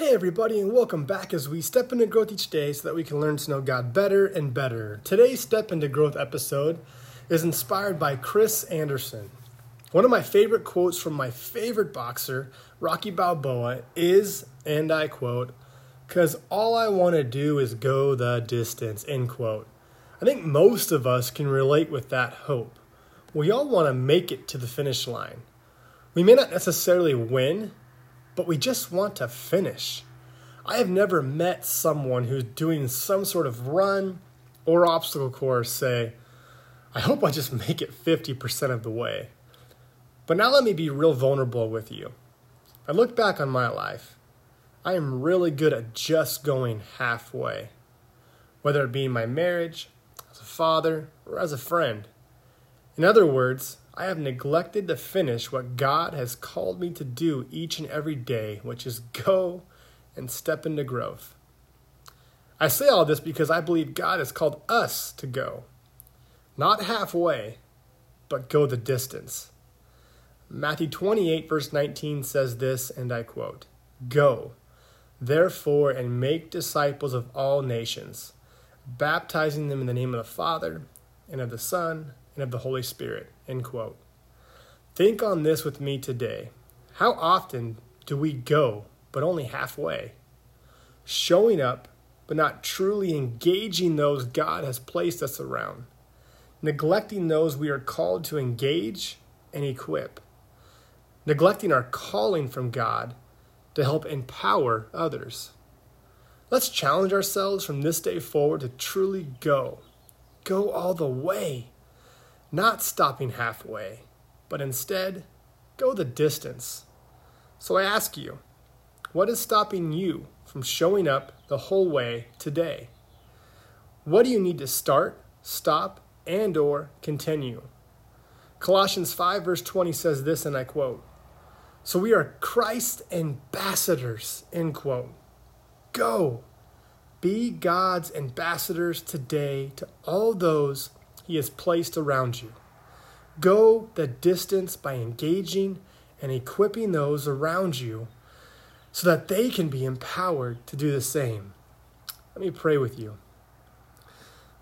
Hey, everybody, and welcome back as we step into growth each day so that we can learn to know God better and better. Today's Step into Growth episode is inspired by Chris Anderson. One of my favorite quotes from my favorite boxer, Rocky Balboa, is, and I quote, because all I want to do is go the distance, end quote. I think most of us can relate with that hope. We all want to make it to the finish line. We may not necessarily win, but we just want to finish. I have never met someone who's doing some sort of run or obstacle course say, I hope I just make it 50% of the way. But now let me be real vulnerable with you. I look back on my life. I am really good at just going halfway, whether it be in my marriage, as a father, or as a friend. In other words, I have neglected to finish what God has called me to do each and every day, which is go and step into growth. I say all this because I believe God has called us to go, not halfway, but go the distance. Matthew 28, verse 19 says this, and I quote Go, therefore, and make disciples of all nations, baptizing them in the name of the Father, and of the Son, and of the Holy Spirit. End quote. Think on this with me today. How often do we go, but only halfway? Showing up, but not truly engaging those God has placed us around. Neglecting those we are called to engage and equip. Neglecting our calling from God to help empower others. Let's challenge ourselves from this day forward to truly go. Go all the way not stopping halfway, but instead go the distance. So I ask you, what is stopping you from showing up the whole way today? What do you need to start, stop, and or continue? Colossians 5 verse 20 says this and I quote, "So we are Christ's ambassadors." End quote. Go. Be God's ambassadors today to all those he has placed around you. Go the distance by engaging and equipping those around you so that they can be empowered to do the same. Let me pray with you.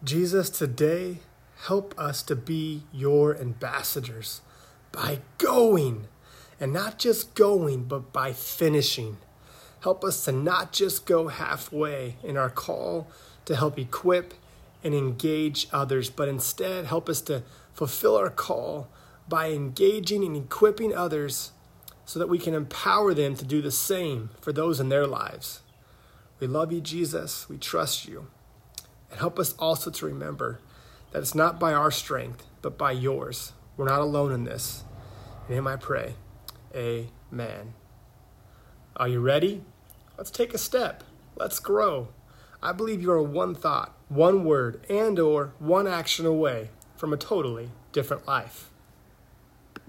Jesus, today, help us to be your ambassadors by going, and not just going, but by finishing. Help us to not just go halfway in our call to help equip and engage others, but instead help us to fulfill our call by engaging and equipping others so that we can empower them to do the same for those in their lives. We love you, Jesus. We trust you. And help us also to remember that it's not by our strength, but by yours. We're not alone in this. In him I pray. Amen. Are you ready? Let's take a step. Let's grow. I believe you are one thought, one word, and or one action away from a totally different life.